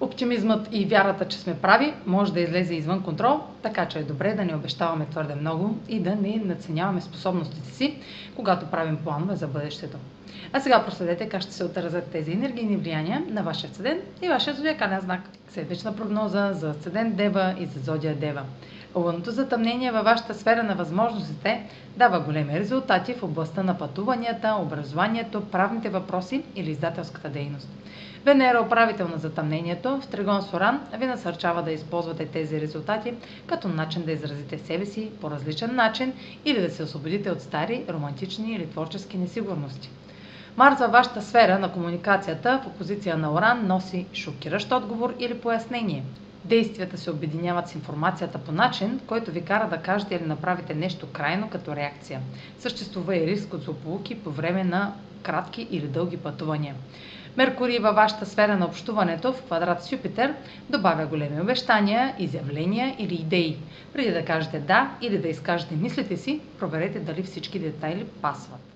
Оптимизмът и вярата, че сме прави, може да излезе извън контрол, така че е добре да не обещаваме твърде много и да не наценяваме способностите си, когато правим планове за бъдещето. А сега проследете как ще се отразят тези енергийни влияния на вашия седен и вашия зодиакален знак. Седмична прогноза за седен Дева и за зодия Дева. Лунното затъмнение във вашата сфера на възможностите дава големи резултати в областта на пътуванията, образованието, правните въпроси или издателската дейност. Венера, управител на затъмнението, в Тригон Соран ви насърчава да използвате тези резултати като начин да изразите себе си по различен начин или да се освободите от стари, романтични или творчески несигурности. Марс във вашата сфера на комуникацията в опозиция на Оран носи шокиращ отговор или пояснение. Действията се обединяват с информацията по начин, който ви кара да кажете или направите нещо крайно като реакция. Съществува и риск от злополуки по време на кратки или дълги пътувания. Меркурий във вашата сфера на общуването в квадрат с Юпитер добавя големи обещания, изявления или идеи. Преди да кажете да или да изкажете мислите си, проверете дали всички детайли пасват.